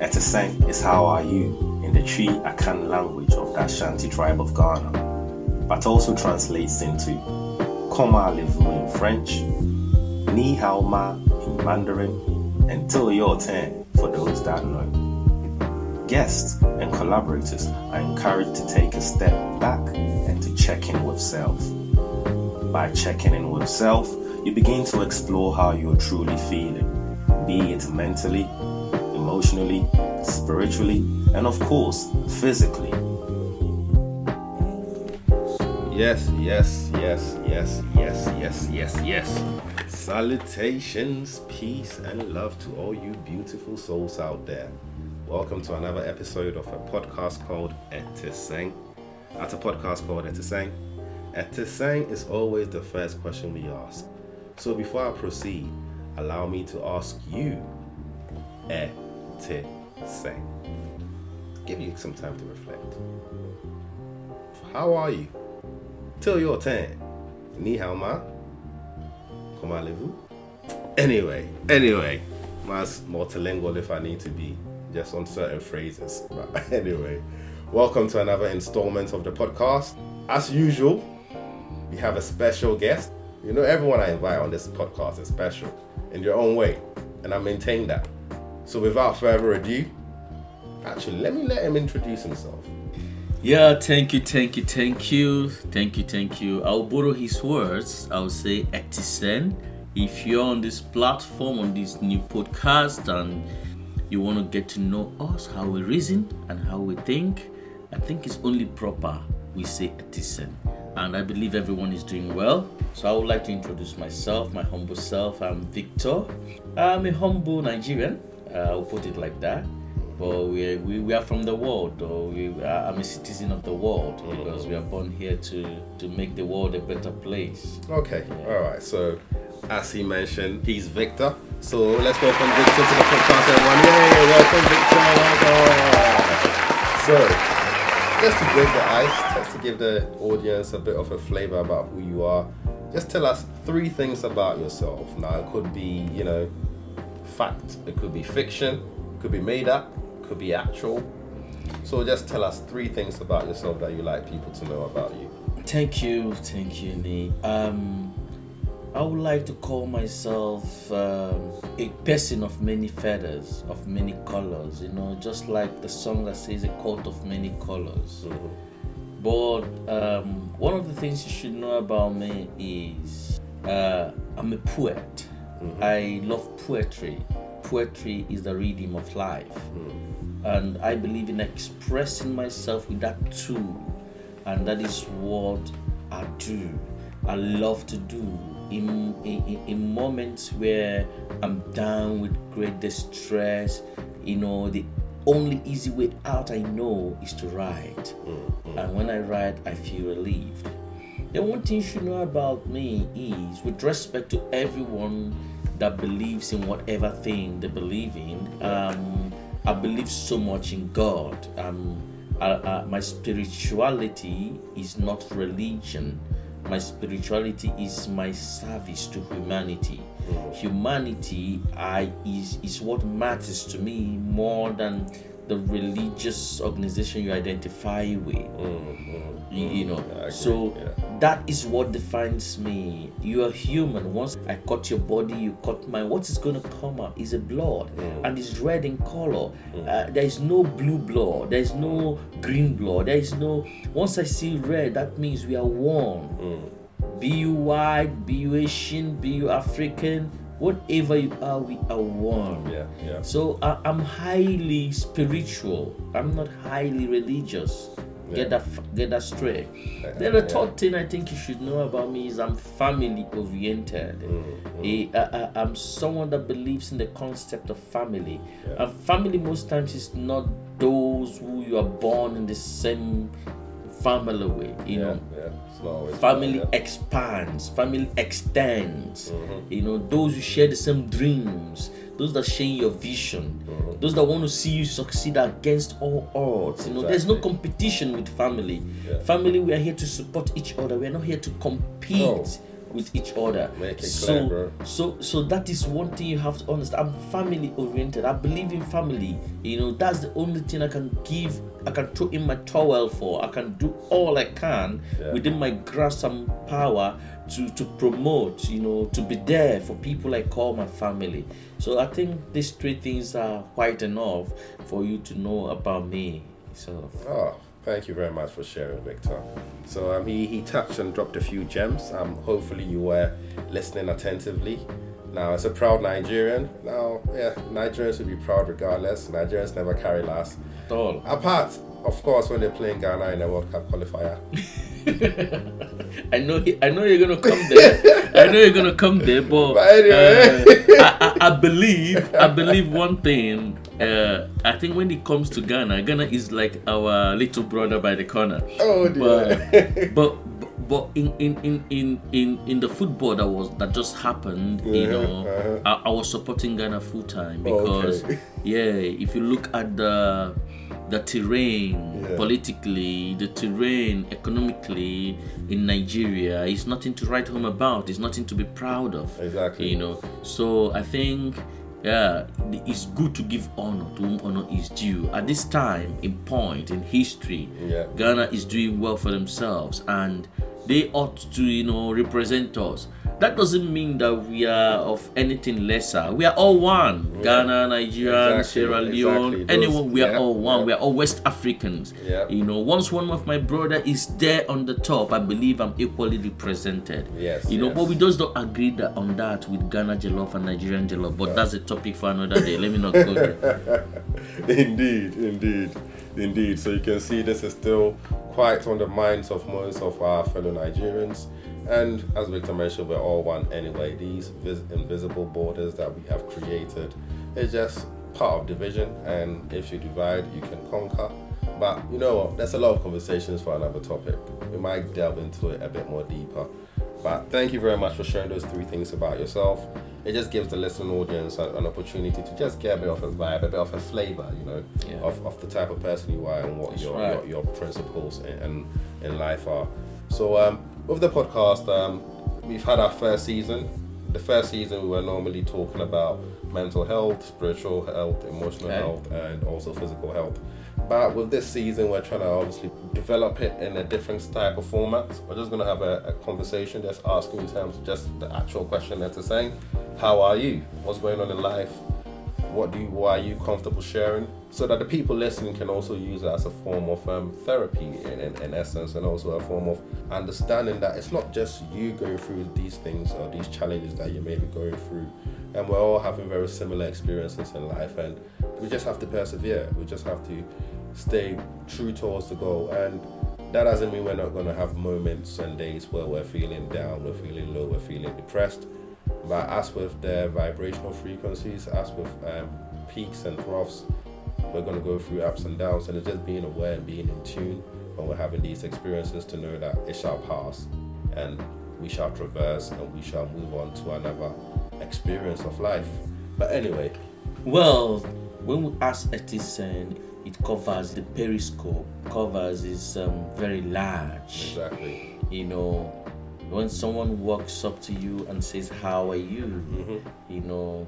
Etisen is how are you in the Twi Akan language of the Ashanti tribe of Ghana, but also translates into Comment allez-vous in French, Ni hao ma in Mandarin, and Till your turn for those that know. Guests and collaborators are encouraged to take a step back and to check in with self. By checking in with self, you begin to explore how you're truly feeling, be it mentally, emotionally, spiritually, and of course, physically. Yes, yes, yes, yes, yes, yes, yes, yes. Salutations, peace, and love to all you beautiful souls out there. Welcome to another episode of a podcast called Etisen. At a podcast called Etisen. Etisen is always the first question we ask. So before I proceed, allow me to ask you, eh, Etisen. Give you some time to reflect. How are you? Till your turn. Ni hao ma? Comment allez-vous? Anyway, anyway, mas multilingual if I need to be, just on certain phrases. But anyway, welcome to another installment of the podcast. As usual, we have a special guest. You know, everyone I invite on this podcast is special in your own way, and I maintain that. So, without further ado, actually, let me let him introduce himself. Yeah, thank you, thank you, thank you, thank you, thank you. I'll borrow his words. I'll say Etisen. If you're on this platform, on this new podcast, and you want to get to know us, how we reason and how we think, I think it's only proper we say Etisen. And I believe everyone is doing well. So I would like to introduce myself, my humble self. I'm Victor. I'm a humble Nigerian. Uh, I'll put it like that but we, we, we are from the world or we I'm a citizen of the world because we are born here to to make the world a better place Okay, all right. So, as he mentioned, he's Victor. So let's welcome Victor to the podcast, everyone. Yay! Welcome, Victor. So, just to break the ice, just to give the audience a bit of a flavor about who you are, just tell us three things about yourself. Now, it could be, you know, fact. It could be fiction. Could be made up. Could be actual. So, just tell us three things about yourself that you like people to know about you. thank you thank you Lee. um I would like to call myself um, a person of many feathers of many colors you know just like the song that says a coat of many colors But um, one of the things you should know about me is uh, I'm a poet. I love poetry. Poetry is the rhythm of life. And I believe in expressing myself with that tool. And that is what I do. I love to do in, in, in moments where I'm down with great distress. You know, the only easy way out I know is to write. Mm, mm. And when I write, I feel relieved. The one thing you should know about me is, with respect to everyone that believes in whatever thing they believe in, um, I believe so much in God. Um, I, I, my spirituality is not religion. My spirituality is my service to humanity. Humanity I, is, is what matters to me more than the religious organization you identify with. Mm-hmm. You, you know. So yeah. that is what defines me. You are human. Once i cut your body you cut mine. What is going to come out is a blood. Mm. And it's red in color. Mm. Uh, there is no blue blood. There is no green blood. There is no once i see red that means we are one. Mm. Be you white be you asian be you african whatever you are we are one Yeah, yeah. so I, I'm highly spiritual. I'm not highly religious. Get that get that straight. then the third thing I think you should know about me is I'm family oriented. Eh, I, I, I'm someone that believes in the concept of family. And family most times is not those who you are born in the same family way You Yeah, know, yeah. Family yeah. expands family extends Mm-hmm. you know those who share the same dreams those that share your vision Mm-hmm. those that want to see you succeed against all odds you know there's no competition with family family we are here to support each other we are not here to compete No. With each other. Make it so, clear, bro. so, so that is one thing you have to understand. I'm family oriented. I believe in family. You know, that's the only thing I can give. I can throw in my towel for. I can do all I can Yeah. within my grasp and power to to promote. You know, to be there for people I call my family. So I think these three things are quite enough for you to know about me. So Oh, thank you very much for sharing, Victor. So um, he, he touched and dropped a few gems. Um, hopefully you were listening attentively. Now, as a proud Nigerian, now, yeah, Nigerians will be proud regardless. Nigerians never carry last. at all. Apart, of course, when they're playing Ghana in the World Cup qualifier. I know he, I know you're gonna come there. I know you're gonna come there, but, But anyway. uh, I, I, I believe I believe one thing. Uh, I think when it comes to Ghana, Ghana is like our little brother by the corner. Oh, dear. But but but in in, in, in, in in the football that was that just happened, you Uh-huh, know, uh-huh. I, I was supporting Ghana full time Oh, because okay. yeah, if you look at the the terrain Yeah. politically, the terrain economically in Nigeria is nothing to write home about. It's nothing to be proud of. Exactly. You know, so I think yeah, it's good to give honor to whom honor is due. At this time, in point in history, Yeah. Ghana is doing well for themselves, and they ought to, you know, represent us. That doesn't mean that we are of anything lesser. We are all one. Ghana, Nigeria, Exactly, Sierra Leone, exactly. Anyone. We are yeah, all one. yeah. We are all West Africans. Yeah. You know, once one of my brother is there on the top, I believe I'm equally represented. Yes, You know, yes. but we just don't agree that on that with Ghana Jollof and Nigerian Jollof. But that's a topic for another day. Let me not go there. indeed, indeed, indeed. So you can see this is still quite on the minds of most of our fellow Nigerians. And as Victor mentioned, we're all one anyway. These vis- invisible borders that we have created is just part of division. And if you divide, you can conquer. But you know what? There's a lot of conversations for another topic. We might delve into it a bit more deeper. But thank you very much for sharing those three things about yourself. It just gives the listening audience a- an opportunity to just get a bit of a vibe, a bit of a flavor, you know, Yeah. of, of the type of person you are and what your, right. your your principles in, in, in life are. So um, with the podcast, um, we've had our first season. The first season we were normally talking about mental health, spiritual health, emotional Okay. health, and also physical health. But with this season, we're trying to obviously develop it in a different type of format. We're just going to have a, a conversation, just asking in terms of just the actual question that they're saying. How are you? What's going on in life? What do you, why are you comfortable sharing? So that the people listening can also use it as a form of um, therapy in, in, in essence, and also a form of understanding that it's not just you going through these things or these challenges that you may be going through. And we're all having very similar experiences in life, and we just have to persevere. We just have to stay true towards the goal. And that doesn't mean we're not going to have moments and days where we're feeling down, we're feeling low, we're feeling depressed. But as with the vibrational frequencies, as with um, peaks and troughs, we're going to go through ups and downs. And it's just being aware and being in tune when we're having these experiences to know that it shall pass and we shall traverse and we shall move on to another experience of life. But anyway, Well, when we ask Etisen, it covers the periscope, covers is um, very large. exactly. You know, when someone walks up to you and says, "How are you?" Mhm. You know,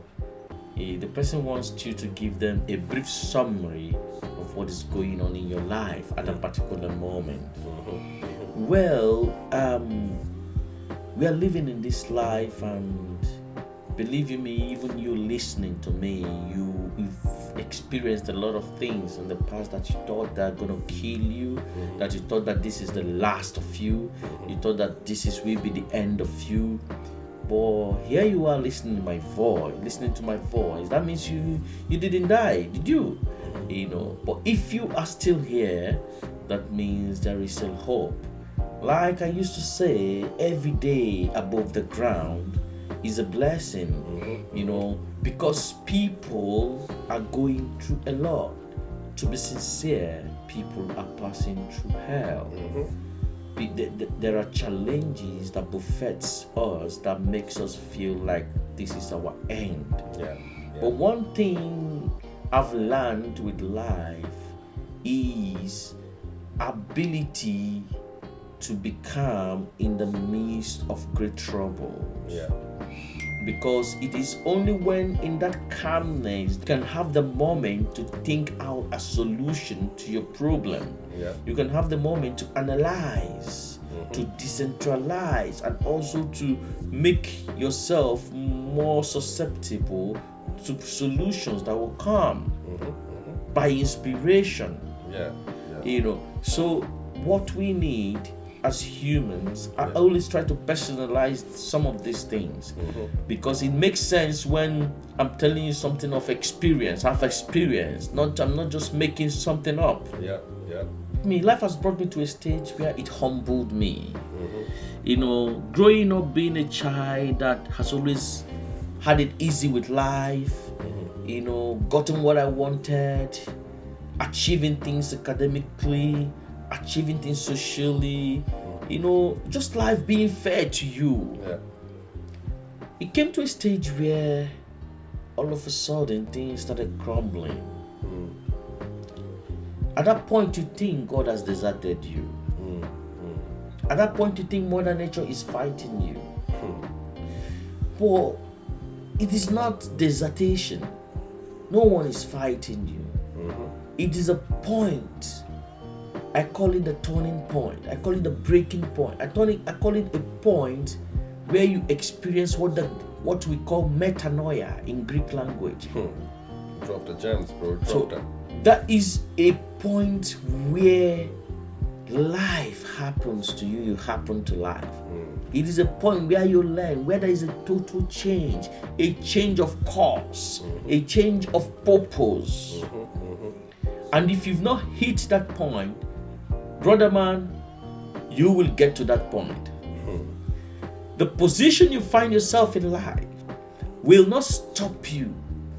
eh, the person wants you to give them a brief summary of what is going on in your life at a particular moment. Mhm. Well, um, we are living in this life, and believe you me, even you listening to me, you you've experienced a lot of things in the past that you thought that are gonna kill you, mm. that you thought that this is the last of you, you thought that this is will be the end of you. But here you are listening to my voice, listening to my voice. That means you you didn't die, did you? You know. But if you are still here, that means there is still hope. Like I used to say, every day above the ground is a blessing, mm-hmm. you know, because people are going through a lot. To be sincere, people are passing through hell. Mm-hmm. Th- There are challenges that buffets us that makes us feel like this is our end. Yeah. But one thing I've learned with life is ability to become in the midst of great troubles. Yeah. Because it is only when in that calmness you can have the moment to think out a solution to your problem. Yeah. You can have the moment to analyze, to mm-hmm. decentralize, and also to make yourself more susceptible to solutions that will come mm-hmm. Mm-hmm. by inspiration. Yeah. Yeah. You know, so what we need as humans, I Yeah. always try to personalize some of these things mm-hmm. because it makes sense when I'm telling you something of experience. I've experienced, not I'm not just making something up. Yeah. Yeah. Me, life has brought me to a stage where it humbled me. Mm-hmm. You know, growing up being a child that has always had it easy with life, mm-hmm. you know, gotten what I wanted, achieving things academically, achieving things socially, you know, just life being fair to you. Yeah. It came to a stage where all of a sudden things started crumbling. Mm. At that point, you think God has deserted you. Mm, mm. At that point, you think Mother Nature is fighting you. Hmm. But it is not desertation. No one is fighting you. Mm-hmm. It is a point. I call it the turning point. I call it the breaking point. I call it, I call it a point where you experience what the what we call metanoia in Greek language. Hmm. Drop the gems, bro. Drop So them. that is a point where life happens to you, you happen to life. Hmm. It is a point where you learn where there is a total change, a change of course, hmm. a change of purpose. And if you've not hit that point, brother man, you will get to that point. Hmm. The position you find yourself in life will not stop you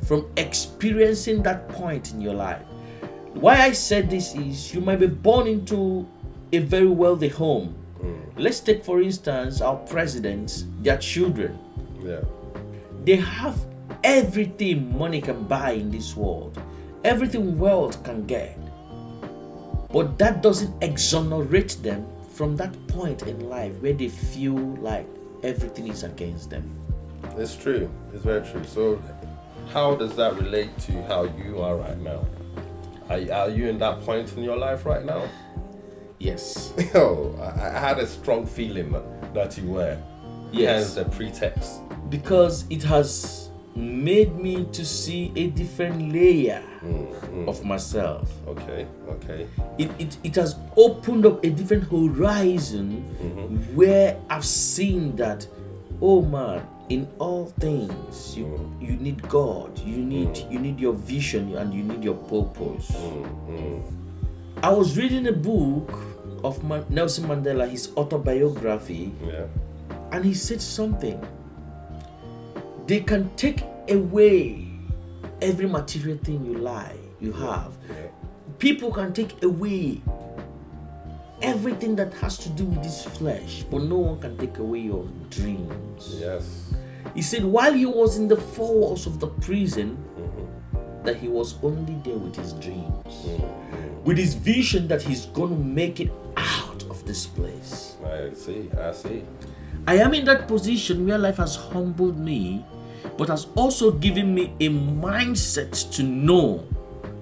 from experiencing that point in your life. Why I said this is you might be born into a very wealthy home. Hmm. Let's take, for instance, our presidents, their children. Yeah. They have everything money can buy in this world, everything wealth can get. But that doesn't exonerate them from that point in life where they feel like everything is against them. It's true. It's very true. So, how does that relate to how you are right now? Are, are you in that point in your life right now? Yes. Yo, oh, I, I had a strong feeling that you were. Yes. Hence the pretext. because it has made me to see a different layer mm-hmm. of myself. Okay. Okay. It, it, it has opened up a different horizon mm-hmm. where I've seen that, oh man, in all things you mm-hmm. you need God, you need you need your vision and you need your purpose. I was reading a book of Man- Nelson Mandela, his autobiography, Yeah. and he said something. They can take away every material thing you lie, you have. People can take away everything that has to do with this flesh, but no one can take away your dreams. Yes. He said while he was in the four walls of the prison, mm-hmm. that he was only there with his dreams, mm-hmm. with his vision that he's going to make it out of this place. I see. I see. I am in that position where life has humbled me, but has also given me a mindset to know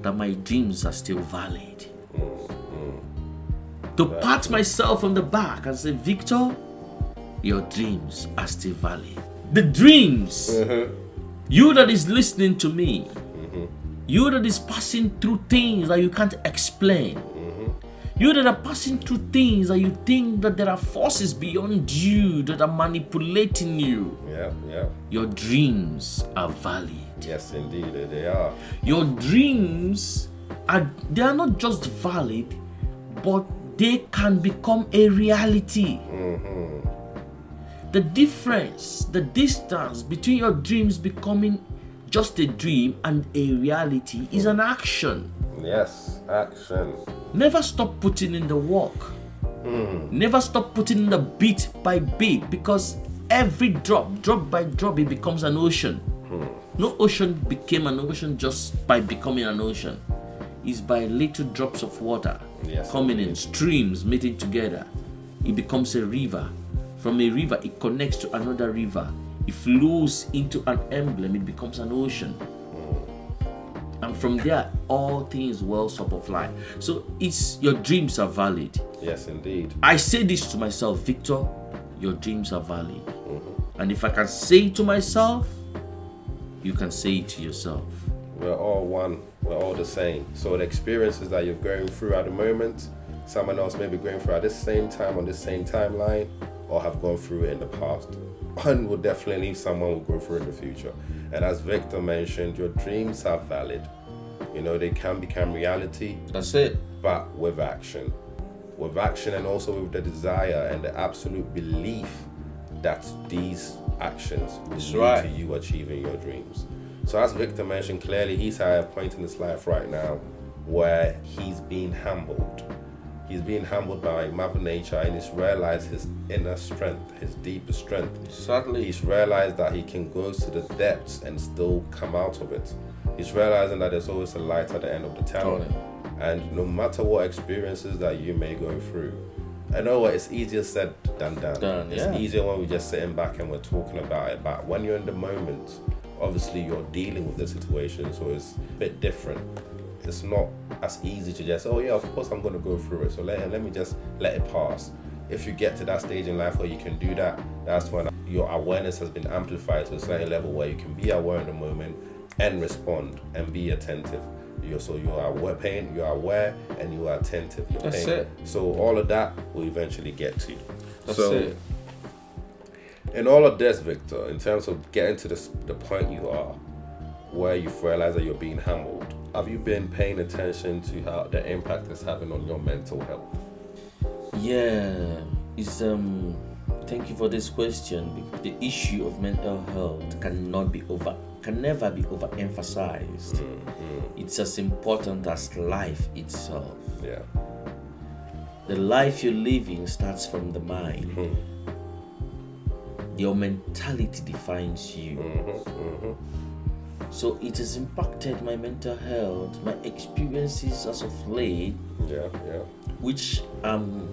that my dreams are still valid. To mm, mm. pat myself on the back and say, Victor, your dreams are still valid. The dreams, mm-hmm. you that is listening to me, mm-hmm. you that is passing through things that you can't explain, you that are passing through things that you think that there are forces beyond you that are manipulating you. Yeah. Yeah. Your dreams are valid. Yes, indeed, eh, they are. Your dreams are they are not just valid, but they can become a reality. Mm-hmm. The difference, the distance between your dreams becoming just a dream and a reality is an action. Yes. Action. Never stop putting in the work. Hmm. Never stop putting in the bit by bit because every drop, drop by drop, it becomes an ocean. Hmm. No ocean became an ocean just by becoming an ocean. It's by little drops of water Yes, coming in, streams meeting together. it becomes a river. From a river, it connects to another river. It flows into an emblem, it becomes an ocean. And from there, all things wells up of life. So it's your dreams are valid. Yes, indeed. I say this to myself, Victor, your dreams are valid. Mm-hmm. And if I can say it to myself, you can say it to yourself. We're all one. We're all the same. So the experiences that you're going through at the moment, someone else may be going through at this same time on this same timeline, or have gone through it in the past. One will definitely someone will go through in the future. And as Victor mentioned, your dreams are valid. You know, they can become reality, That's it. but with action. With action and also with the desire and the absolute belief that these actions will That's lead right. to you achieving your dreams. So as Victor mentioned, clearly he's at a point in his life right now where he's being humbled. He's being humbled by Mother Nature and he's realized his inner strength, his deeper strength. Certainly. He's realized that he can go to the depths and still come out of it. He's realizing that there's always a light at the end of the tunnel. And no matter what experiences that you may go through, I know what it's easier said than done. Done, it's yeah. easier when we're just sitting back and we're talking about it. But when you're in the moment, obviously you're dealing with the situation, so it's a bit different. It's not as easy to just, oh yeah, of course I'm gonna go through it. So let let me just let it pass. If you get to that stage in life where you can do that, that's when your awareness has been amplified to a certain level where you can be aware in the moment and respond and be attentive. You're, so you are aware, you are aware and you are attentive. You're That's paying. it. So all of that will eventually get to. You. That's so it. in all of this, Victor, in terms of getting to this, the point you are, where you've realized that you're being humbled, have you been paying attention to how the impact is having on your mental health? Yeah, it's um. Thank you for this question. The issue of mental health cannot be over, can never be overemphasized. It's as important as life itself. Yeah. The life you're living starts from the mind. Hmm. Your mentality defines you. Mm-hmm, So it has impacted my mental health, my experiences as of late, Yeah, yeah. which I'm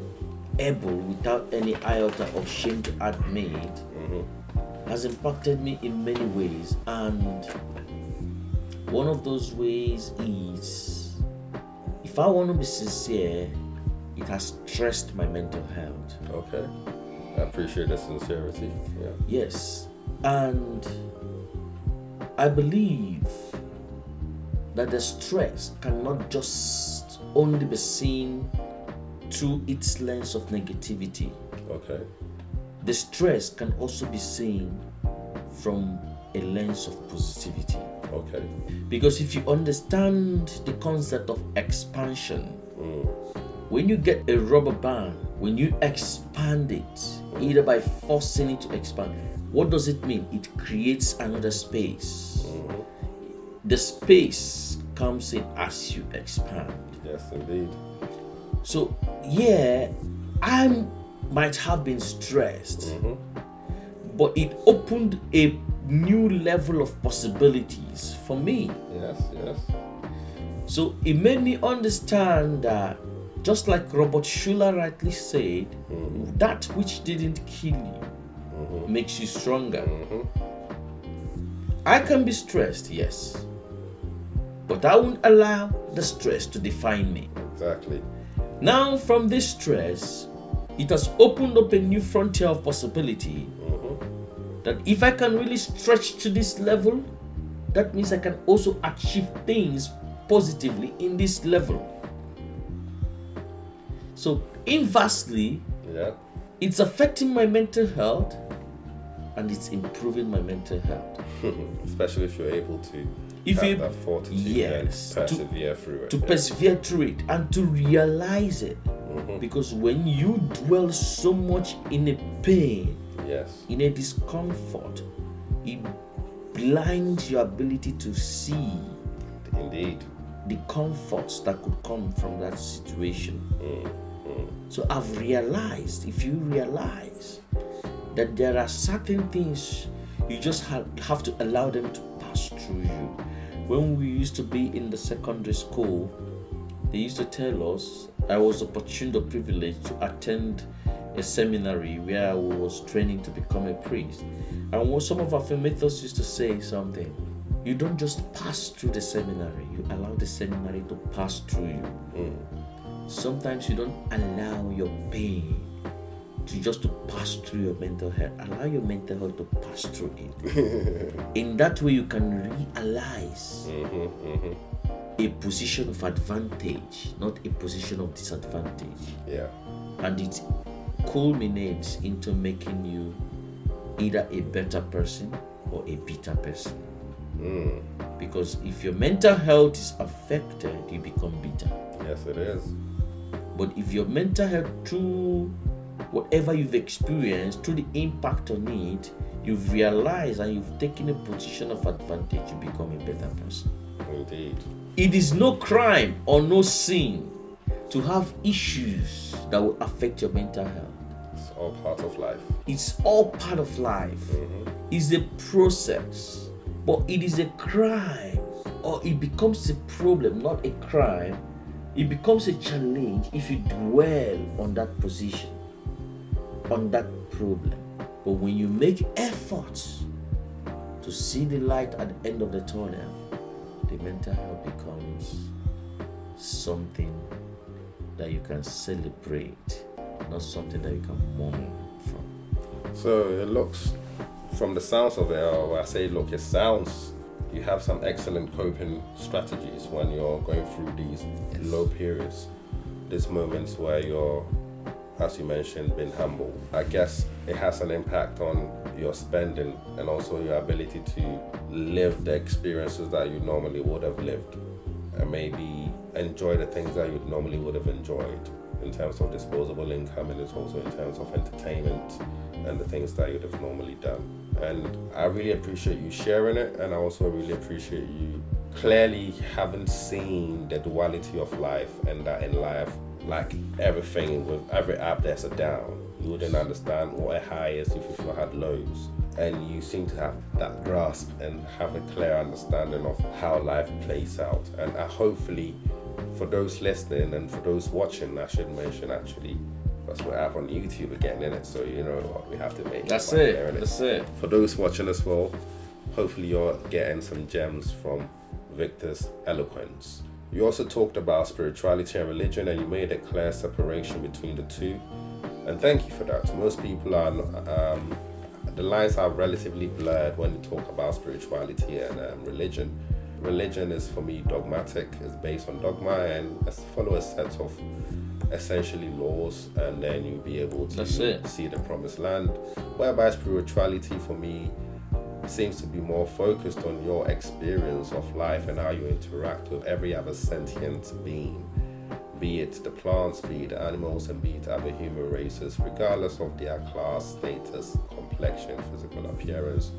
able, without any iota of shame to admit, Mm-hmm. has impacted me in many ways. And one of those ways is if I want to be sincere, it has stressed my mental health. Okay. I appreciate the sincerity. Yeah. Yes. And I believe that the stress cannot just only be seen through its lens of negativity. Okay. The stress can also be seen from a lens of positivity. Okay. Because if you understand the concept of expansion, mm. when you get a rubber band, when you expand it, either by forcing it to expand, what does it mean? It creates another space. Mm-hmm. The space comes in as you expand. Yes, indeed. So, yeah, I might have been stressed, mm-hmm. but it opened a new level of possibilities for me. Yes, yes. So it made me understand that, just like Robert Schuller rightly said, mm-hmm. that which didn't kill you Mm-hmm. makes you stronger. Mm-hmm. I can be stressed, yes, but I won't allow the stress to define me. Exactly. Now, from this stress, it has opened up a new frontier of possibility. Mm-hmm. That if I can really stretch to this level, that means I can also achieve things positively in this level. So, inversely, Yeah. it's affecting my mental health and it's improving my mental health. Especially if you're able to If have you- that fortitude yes, to- and persevere through it. to yeah. persevere through it and to realize it. Mm-hmm. Because when you dwell so much in a pain, yes. in a discomfort, it blinds your ability to see Indeed. the comforts that could come from that situation. Mm-hmm. So I've realized, if you realize that there are certain things you just have, have to allow them to pass through you. When we used to be in the secondary school, they used to tell us I was opportuned or privileged to attend a seminary where I was training to become a priest. And what some of our methods used to say something. You don't just pass through the seminary, you allow the seminary to pass through you. Mm. Sometimes you don't allow your pain to just to pass through your mental health. Allow your mental health to pass through it. In that way, you can realize Mhm, mhm. a position of advantage, not a position of disadvantage. Yeah. And it culminates into making you either a better person or a bitter person. Mm. Because if your mental health is affected, you become bitter. Yes, it is. But if your mental health, through whatever you've experienced, through the impact on it, you've realized and you've taken a position of advantage, you become a better person. Indeed. It is no crime or no sin to have issues that will affect your mental health. It's all part of life. It's all part of life. Mhm. It's a process, but it is a crime or it becomes a problem, not a crime. It becomes a challenge if you dwell on that position, on that problem. But when you make efforts to see the light at the end of the tunnel, the mental health becomes something that you can celebrate, not something that you can mourn from. So it looks, from the sounds of it, or when I say look, it sounds you have some excellent coping strategies when you're going through these low periods, these moments where you're, as you mentioned, being humble. I guess it has an impact on your spending and also your ability to live the experiences that you normally would have lived and maybe enjoy the things that you normally would have enjoyed in terms of disposable income and it's also in terms of entertainment and the things that you'd have normally done. And I really appreciate you sharing it and I also really appreciate you clearly having seen the duality of life and that in life like everything with every app there's a down. You wouldn't understand what a high is if you had lows and you seem to have that grasp and have a clear understanding of how life plays out. And uh, hopefully, for those listening and for those watching, I should mention actually, because we're up on YouTube again, in it. So you know what we have to make. That's it. there? That's it. For those watching as well, hopefully you're getting some gems from Victor's eloquence. You also talked about spirituality and religion, and you made a clear separation between the two. And thank you for that. Most people are, um, the lines are relatively blurred when you talk about spirituality and um, religion. Religion is for me dogmatic, it's based on dogma and follow a set of essentially laws, and then you'll be able to see the promised land. Whereby spirituality for me seems to be more focused on your experience of life and how you interact with every other sentient being, be it the plants, be it animals, and be it other human races, regardless of their class, status, complexion, physical appearance,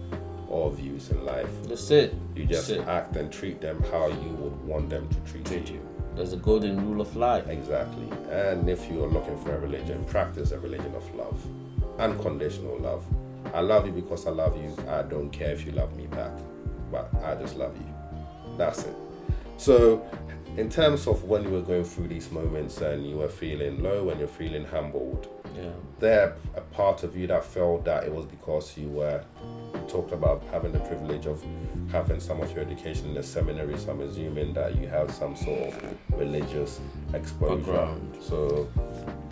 or views in life. That's it. You just it. act and treat them how you would want them to treat, Treat you. you. That's the golden rule of life. Exactly. And if you are looking for a religion, practice a religion of love, unconditional love. I love you because I love you. I don't care if you love me back, but I just love you. That's it. So, in terms of when you were going through these moments and you were feeling low and you're feeling humbled, Yeah. there a part of you that felt that it was because you were you talked about having the privilege of having some of your education in the seminary so i'm assuming that you have some sort of religious exposure Background. so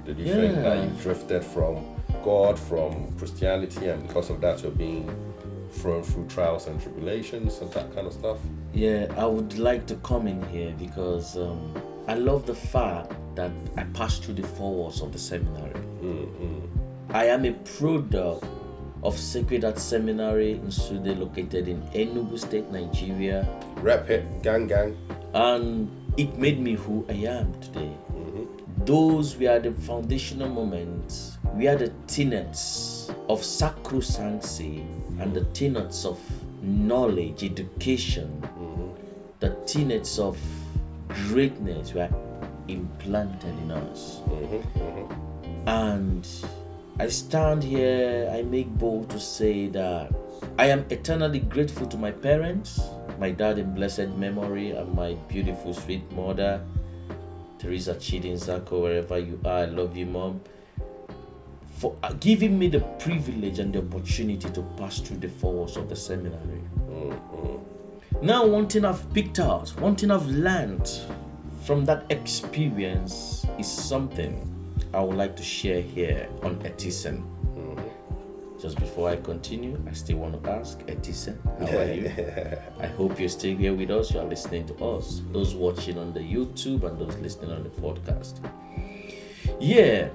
did you think that you drifted from god from christianity and because of that you're being thrown through trials and tribulations and that kind of stuff? Yeah, I would like to come in here because um, I love the fact that I passed through the four walls of the seminary. mm I am a product of Sacred Heart Seminary in Nsude, located in Enugu State, Nigeria, rep it gang gang. And it made me who I am today. hmm Those were the foundational moments, we are the tenets of sacrosanctity and the tenets of knowledge, education, hmm the tenets of greatness were implanted in us. hmm hmm And I stand here, I make bold to say that I am eternally grateful to my parents, my dad in blessed memory, and my beautiful, sweet mother, Teresa Chidin Zako, wherever you are. I love you, mom. For uh, giving me the privilege and the opportunity to pass through the four walls of the seminary. Now, one thing I've picked out, one thing I've learned from that experience is something I would like to share here on Etisen. Just before I continue, I still want to ask Etisen, how are you? I hope you're still here with us. You are listening to us. Those watching on the YouTube and those listening on the podcast. Yeah,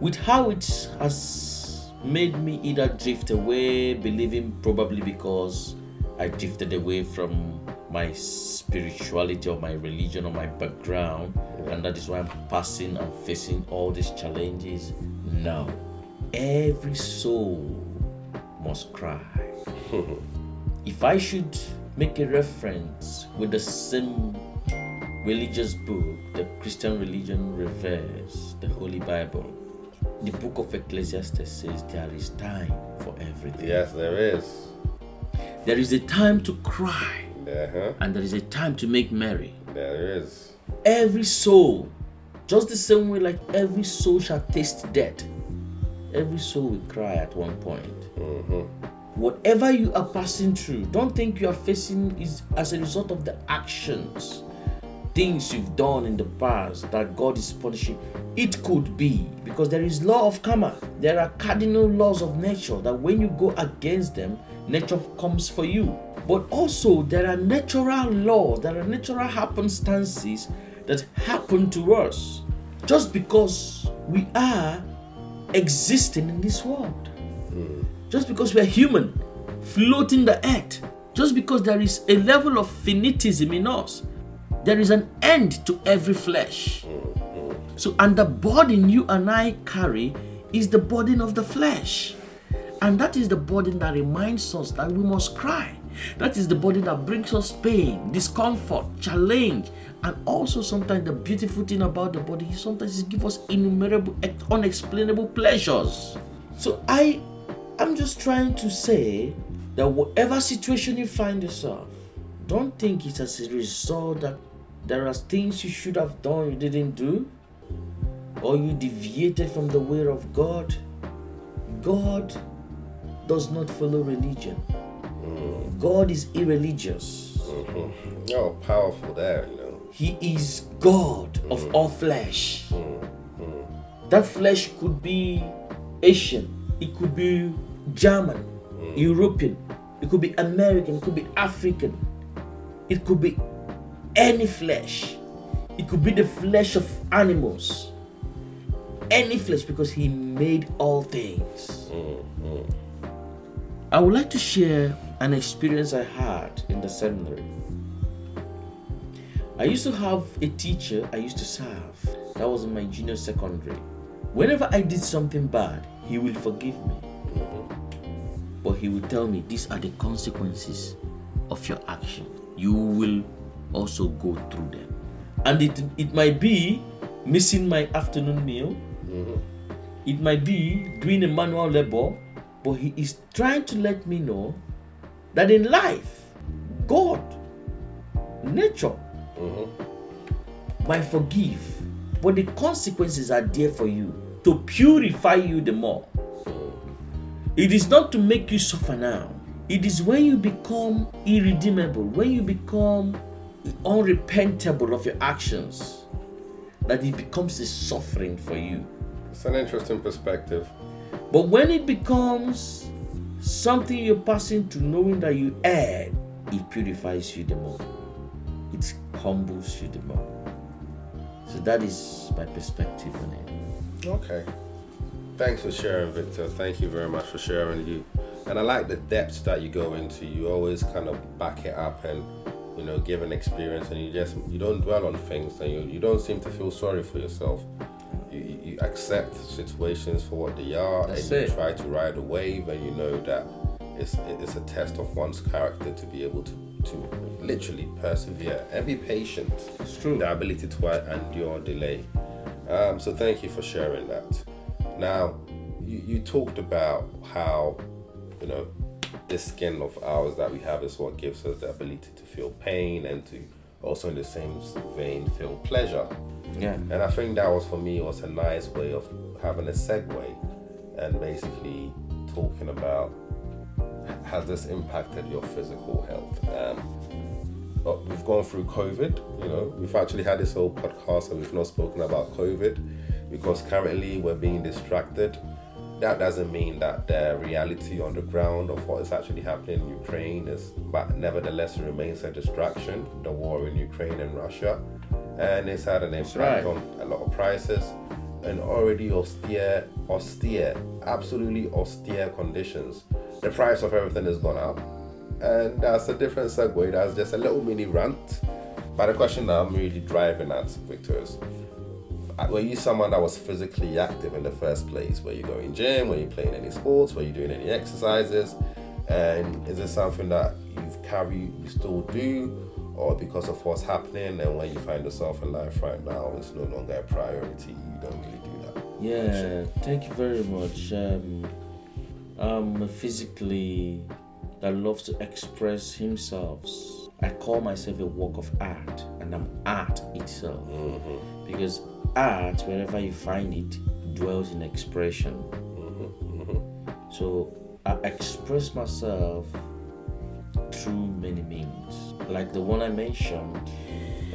with how it has made me either drift away, believing probably because I drifted away from my spirituality or my religion or my background, and that is why I'm passing and facing all these challenges now. Every soul must cry. if I should make a reference with the same religious book, the Christian religion reveres, the Holy Bible, the book of Ecclesiastes says there is time for everything. Yes, there is. There is a time to cry Uh-huh. and there is a time to make merry. There is. Every soul, just the same way like every soul shall taste death, every soul will cry at one point. Whatever you are passing through, don't think you are facing is as a result of the actions, things you've done in the past that God is punishing. It could be because there is law of karma. There are cardinal laws of nature that when you go against them, nature comes for you. But also there are natural laws, there are natural happenstances that happen to us just because we are existing in this world just because we are human, floating the earth, just because there is a level of finitism in us, there is an end to every flesh. So, and the burden you and I carry is the burden of the flesh. And that is the burden that reminds us that we must cry. That is the burden that brings us pain, discomfort, challenge, and also sometimes the beautiful thing about the body is sometimes it gives us innumerable, unexplainable pleasures. So I I'm just trying to say that whatever situation you find yourself, don't think it's as a result that there are things you should have done you didn't do, or you deviated from the way of God. God does not follow religion. Mm. God is irreligious. Oh, powerful there, you know. He is God of mm. all flesh. Mm-hmm. That flesh could be Asian, it could be German, mm. European, it could be American, it could be African, it could be any flesh, it could be the flesh of animals, any flesh, because He made all things. Mm-hmm. I would like to share an experience I had in the seminary. I used to have a teacher I used to serve. That was in my junior secondary. Whenever I did something bad, he will forgive me. Mm-hmm. But he will tell me these are the consequences of your action. You will also go through them. And it, it might be missing my afternoon meal. Mm-hmm. It might be doing a manual labor. But he is trying to let me know that in life, God, nature, mm-hmm. might forgive, but the consequences are there for you to purify you the more. Mm-hmm. It is not to make you suffer now. It is when you become irredeemable, when you become unrepentable of your actions, that it becomes a suffering for you. It's an interesting perspective. But when it becomes something you're passing to knowing that you erred, it purifies you the more. It humbles you the more. So that is my perspective on it. Okay. Thanks for sharing, Victor. Thank you very much for sharing you. And I like the depths that you go into. You always kind of back it up and you know given experience, and you just you don't dwell on things, and you, you don't seem to feel sorry for yourself. You, you accept situations for what they are, That's and you it. try to ride a wave, and you know that it's it's a test of one's character to be able to to literally persevere and be patient. It's true. The ability to endure delay. Um, so thank you for sharing that. Now, you, you talked about how, you know, this skin of ours that we have is what gives us the ability to feel pain and to also in the same vein feel pleasure. Yeah. And I think that was for me was a nice way of having a segue and basically talking about has this impacted your physical health? Um, but we've gone through COVID, you know, we've actually had this whole podcast and we've not spoken about COVID because currently we're being distracted. That doesn't mean that the reality on the ground of what is actually happening in Ukraine is, but nevertheless, remains a distraction. The war in Ukraine and Russia, and it's had an impact right. on a lot of prices and already austere, austere, absolutely austere conditions. The price of everything has gone up, and that's a different segue. That's just a little mini rant. But the question that I'm really driving at, Victor, is were you someone that was physically active in the first place? Were you going gym? Were you playing any sports? Were you doing any exercises? And is it something that you've carried, you still do, or because of what's happening and where you find yourself in life right now, it's no longer a priority? You don't really do that. Yeah, thank you very much. Um, I'm physically that loves to express himself. I call myself a work of art, and I'm art itself Mm-hmm. because art, wherever you find it, dwells in expression. So I express myself through many means, like the one I mentioned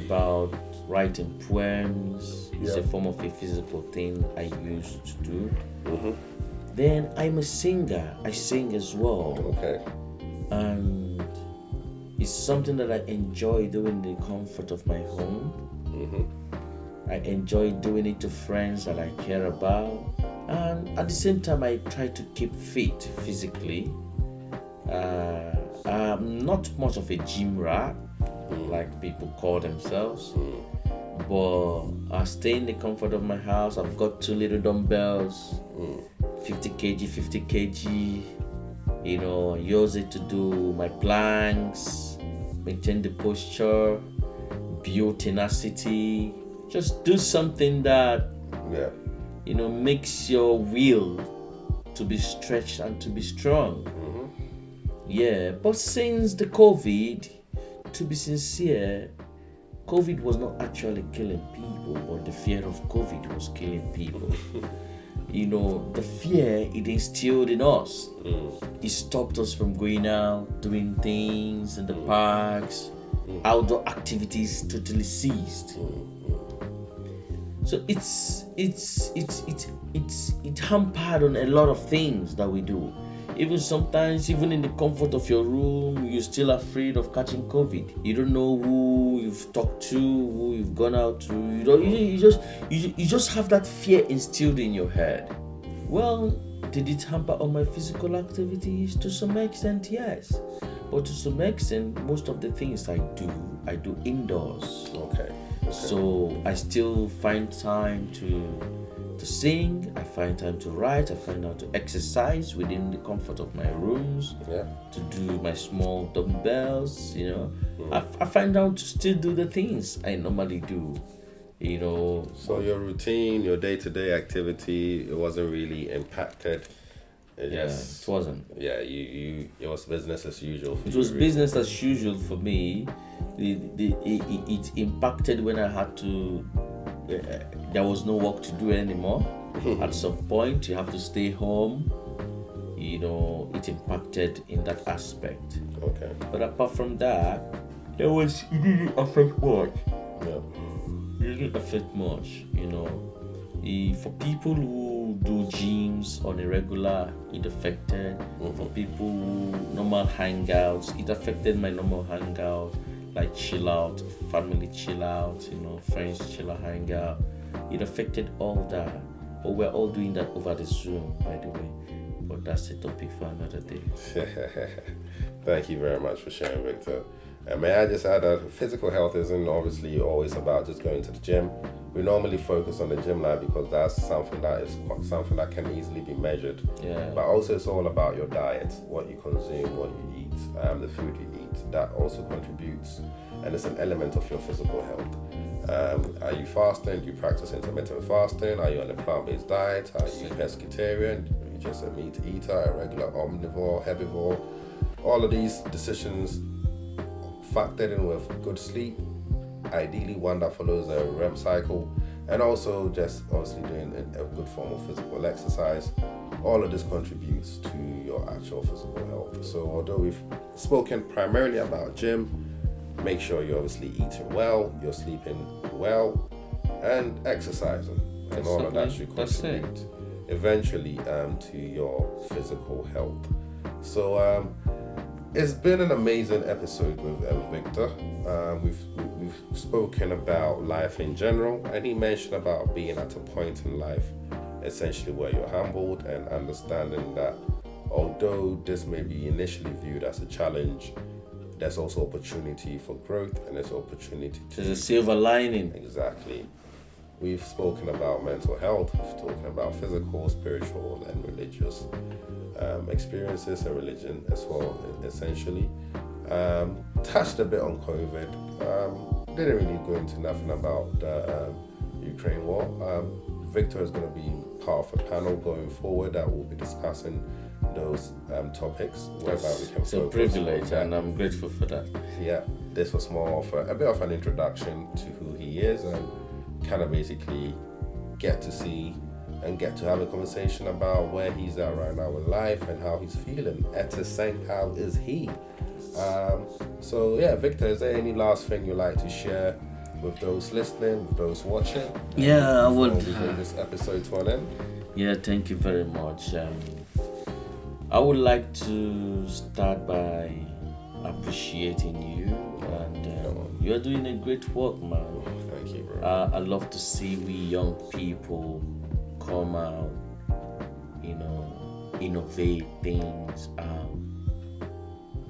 about writing poems. Is a form of a physical thing I used to do. Mm-hmm. Then I'm a singer. I sing as well, Okay. and it's something that I enjoy doing in the comfort of my home. Mm-hmm. I enjoy doing it to friends that I care about. And at the same time, I try to keep fit physically. Uh, I'm not much of a gym rat, like people call themselves. But I stay in the comfort of my house. I've got two little dumbbells, 50 kg, 50 kg. You know, use it to do my planks, maintain the posture, build tenacity. Just do something that Yeah. you know makes your will to be stretched and to be strong. Mm-hmm. Yeah, but since the COVID, to be sincere, COVID was not actually killing people, but the fear of COVID was killing people. you know, the fear it instilled in us. Mm. It stopped us from going out, doing things in the mm. parks, mm. outdoor activities totally ceased. So it's it's it's it's it's it hampered on a lot of things that we do. Even sometimes, even in the comfort of your room, you're still afraid of catching COVID. You don't know who you've talked to, who you've gone out to. You don't. You, you just you, you just have that fear instilled in your head. Well, did it hamper on my physical activities? To some extent, yes. But to some extent, most of the things I do, I do indoors. Okay. Okay. So I still find time to to sing, I find time to write, I find out to exercise within the comfort of my rooms, yeah. to do my small dumbbells, you know. I, I find out to still do the things I normally do, you know. So your routine, your day-to-day activity, it wasn't really impacted. It Yeah, just- it wasn't. yeah, you, you it was business as usual. For It was really. business as usual for me. The, the, it, it, it impacted when I had to. Uh, there was no work to do anymore. At some point, you have to stay home. You know, it impacted in that aspect. Okay. But apart from that, there was it didn't affect much. Yeah. It didn't affect much. You know, Eh, for people who do gyms on a regular, it affected. For people who normal hangouts, it affected my normal hangout, like chill out, family chill out, you know, friends chill out, hang out. It affected all that. But we're all doing that over the Zoom, by the way. But that's a topic for another day. Thank you very much for sharing, Victor. And may I just add that physical health isn't obviously always about just going to the gym. We normally focus on the gym now because that's something that is something that can easily be measured. Yeah. But also, it's all about your diet, what you consume, what you eat, um, the food you eat. That also contributes, and it's an element of your physical health. Um, are you fasting? Do you practice intermittent fasting? Are you on a plant-based diet? Are you pescatarian? Are you just a meat eater, a regular omnivore, herbivore? All of these decisions factored in with good sleep, ideally one that follows a REM cycle, and also just obviously doing a, a good form of physical exercise. All of this contributes to your actual physical health. So, although we've spoken primarily about gym, make sure you're obviously eating well, you're sleeping well, and exercising, and all of that should contribute eventually um, to your physical health. So um, it's been an amazing episode with um, Victor. Um, we've we've spoken about life in general, and he mentioned about being at a point in life, essentially where you're humbled and understanding that although this may be initially viewed as a challenge, there's also opportunity for growth and there's opportunity to There's a silver lining. Exactly. We've spoken about mental health, we've about physical, spiritual, and religious um, experiences and religion as well, essentially. Um, touched a bit on COVID. Um, didn't really go into nothing about the um, Ukraine war. Um, Victor is going to be part of a panel going forward that will be discussing those um, topics. whereby we can It's a privilege, and I'm grateful for that. yeah, this was more of a, a bit of an introduction to who he is and kind of basically get to see and get to have a conversation about where he's at right now in life and how he's feeling. At the same, how is he? Um, so yeah, Victor, is there any last thing you'd like to share with those listening, with those watching? Yeah, I would. we bring this episode to an end. Yeah, thank you very much. Um, I would like to start by appreciating you, and um, you're doing a great work, man. You. Uh, I love to see we young people come out, you know, innovate things, um,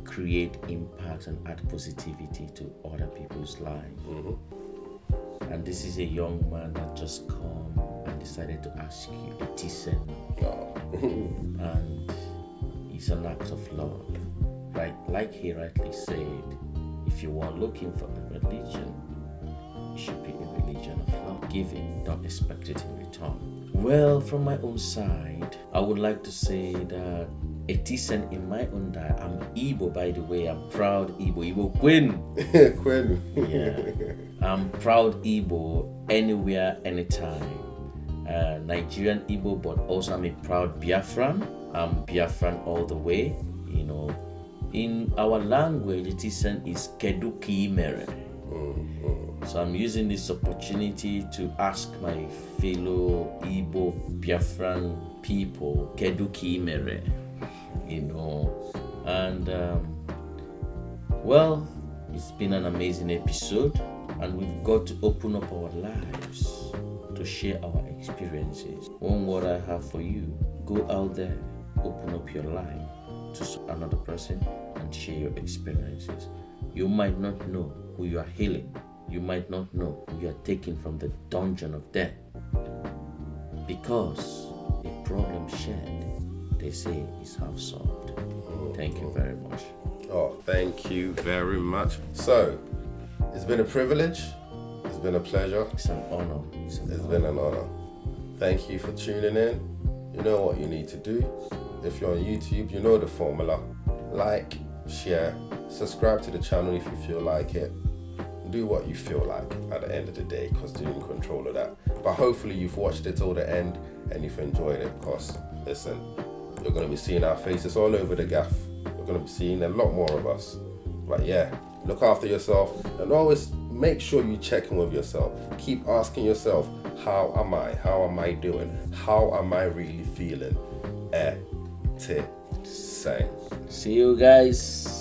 create impact, and add positivity to other people's lives. Mhm. And this is a young man that just come and decided to ask you a decent Oh. and it's an act of love. Right, like he rightly said, if you are looking for a religion, it should be religion of love. Giving, don't expect it in return. Well, from my own side, I would like to say that Etisen in my own diet. I'm Igbo, by the way. I'm proud Igbo. Igbo Queen. Quinn. Yeah. I'm proud Igbo anywhere, anytime. Uh, Nigerian Igbo, but also I'm a proud Biafran. I'm Biafran all the way. You know, in our language, it is said is Keduki Mere. So I'm using this opportunity to ask my fellow Igbo Biafran people, Keduki Mere. You know, and um, well, it's been an amazing episode, and we've got to open up our lives to share our experiences. One word I have for you go out there, open up your life to another person, and share your experiences. You might not know who you are healing, you might not know you are taking from the dungeon of death. Because a problem shared, they say, is half solved. Thank you very much. Oh, thank you very much. So, it's been a privilege. It's been a pleasure. It's an honor. It's an It's honor. been an honor. Thank you for tuning in. You know what you need to do. If you're on YouTube, you know the formula. Like, share, subscribe to the channel if you feel like it. Do what you feel like at the end of the day because you're in control of that. But hopefully, you've watched it till the end and you've enjoyed it because, listen, you're going to be seeing our faces all over the gaff. You're going to be seeing a lot more of us. But yeah, look after yourself and always make sure you check in with yourself. Keep asking yourself, how am I? How am I doing? How am I really feeling? Eh, same. See you guys.